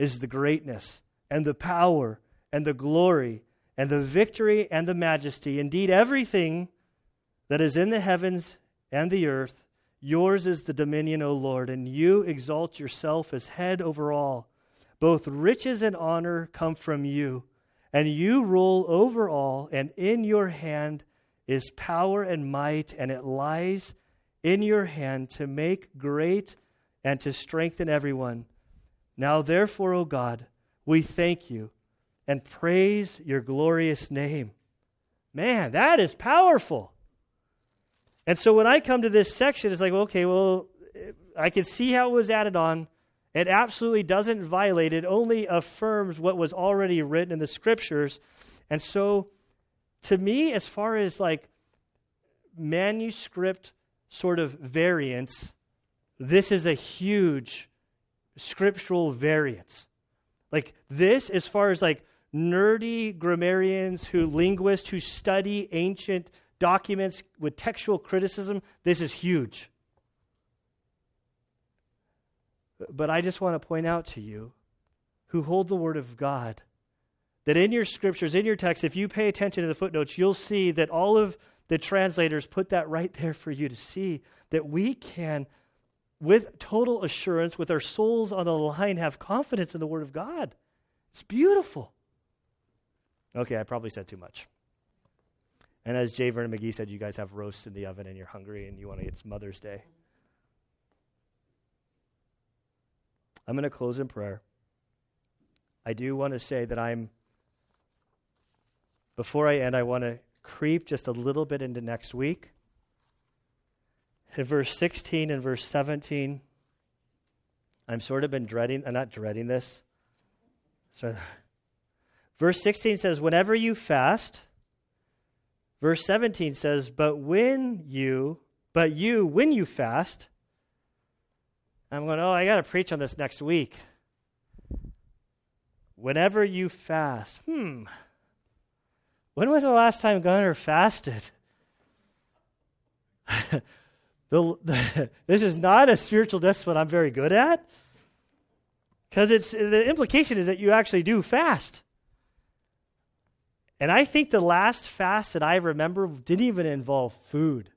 is the greatness and the power and the glory and the victory and the majesty. Indeed, everything that is in the heavens and the earth, yours is the dominion, O Lord, and you exalt yourself as head over all. Both riches and honor come from you, and you rule over all, and in your hand is power and might, and it lies in your hand to make great and to strengthen everyone. Now, therefore, O God, we thank you and praise your glorious name. Man, that is powerful. And so when I come to this section, it's like, okay, well, I can see how it was added on. It absolutely doesn't violate, it only affirms what was already written in the scriptures. And so, to me, as far as like manuscript sort of variance, this is a huge scriptural variants. Like this, as far as like nerdy grammarians who linguists who study ancient documents with textual criticism, this is huge. But I just want to point out to you who hold the Word of God that in your scriptures, in your text, if you pay attention to the footnotes, you'll see that all of the translators put that right there for you to see that we can, with total assurance, with our souls on the line, have confidence in the Word of God. It's beautiful. Okay, I probably said too much. And as J. Vernon McGee said, you guys have roasts in the oven and you're hungry and you want to, it's Mother's Day. I'm going to close in prayer. I do want to say that I'm, before I end, I want to creep just a little bit into next week. In verse 16 and verse 17, I'm sort of been dreading, I'm not dreading this. So, verse 16 says, Whenever you fast, verse 17 says, But when you, but you, when you fast, I'm going, Oh, I got to preach on this next week. Whenever you fast, hmm, when was the last time Gunnar fasted? the, the, this is not a spiritual discipline I'm very good at. Because it's the implication is that you actually do fast. And I think the last fast that I remember didn't even involve food.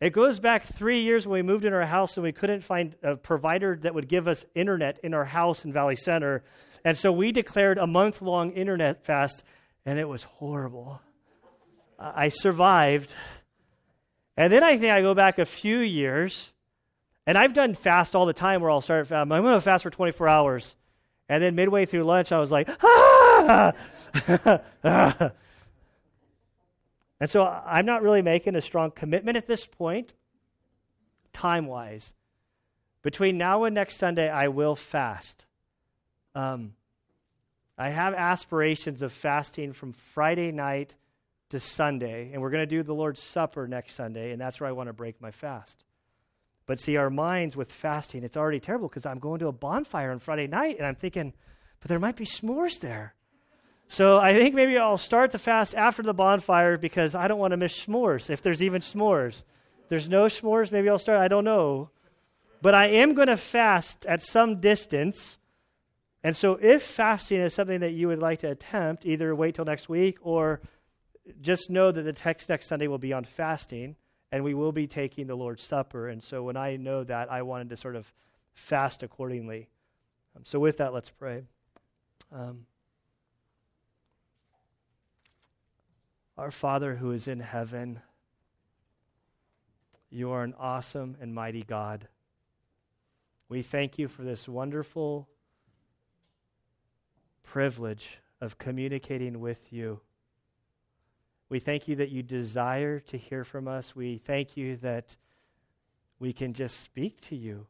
It goes back three years when we moved in our house and we couldn't find a provider that would give us internet in our house in Valley Center. And so we declared a month long internet fast and it was horrible. I survived. And then I think I go back a few years, and I've done fast all the time where I'll start, I'm going to fast for 24 hours. And then midway through lunch, I was like, ah! and so I'm not really making a strong commitment at this point, time wise. Between now and next Sunday, I will fast. Um, I have aspirations of fasting from Friday night to Sunday, and we're going to do the Lord's Supper next Sunday, and that's where I want to break my fast. But see, our minds with fasting, it's already terrible because I'm going to a bonfire on Friday night, and I'm thinking, but there might be s'mores there. So I think maybe I'll start the fast after the bonfire because I don't want to miss s'mores, if there's even s'mores. If there's no s'mores, maybe I'll start, I don't know. But I am going to fast at some distance and so, if fasting is something that you would like to attempt, either wait till next week or just know that the text next Sunday will be on fasting and we will be taking the Lord's Supper. And so, when I know that, I wanted to sort of fast accordingly. Um, so, with that, let's pray. Um, our Father who is in heaven, you are an awesome and mighty God. We thank you for this wonderful privilege of communicating with you. We thank you that you desire to hear from us. We thank you that we can just speak to you.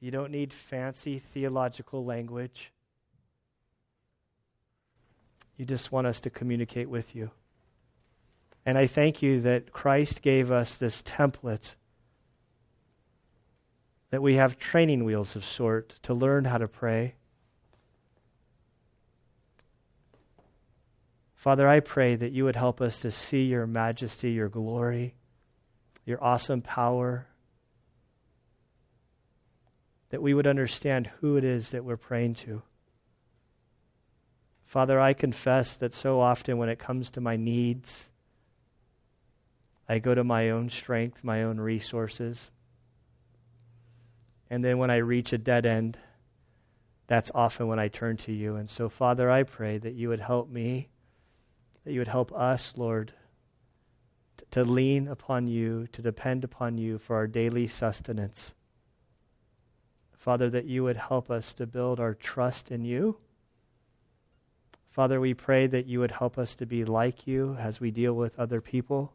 You don't need fancy theological language. You just want us to communicate with you. And I thank you that Christ gave us this template, that we have training wheels of sort to learn how to pray. Father, I pray that you would help us to see your majesty, your glory, your awesome power, that we would understand who it is that we're praying to. Father, I confess that so often when it comes to my needs, I go to my own strength, my own resources. And then when I reach a dead end, that's often when I turn to you. And so, Father, I pray that you would help me, that you would help us, Lord, to lean upon you, to depend upon you for our daily sustenance. Father, that you would help us to build our trust in you. Father, we pray that you would help us to be like you as we deal with other people.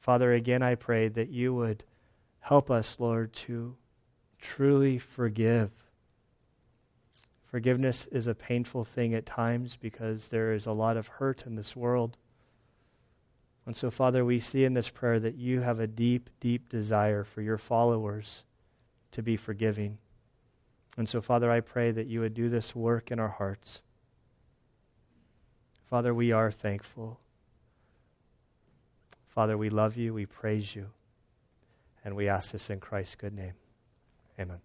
Father, again, I pray that you would help us, Lord, to truly forgive. Forgiveness is a painful thing at times because there is a lot of hurt in this world. And so, Father, we see in this prayer that you have a deep, deep desire for your followers to be forgiving. And so, Father, I pray that you would do this work in our hearts. Father, we are thankful. Father, we love you, we praise you, and we ask this in Christ's good name. Amen.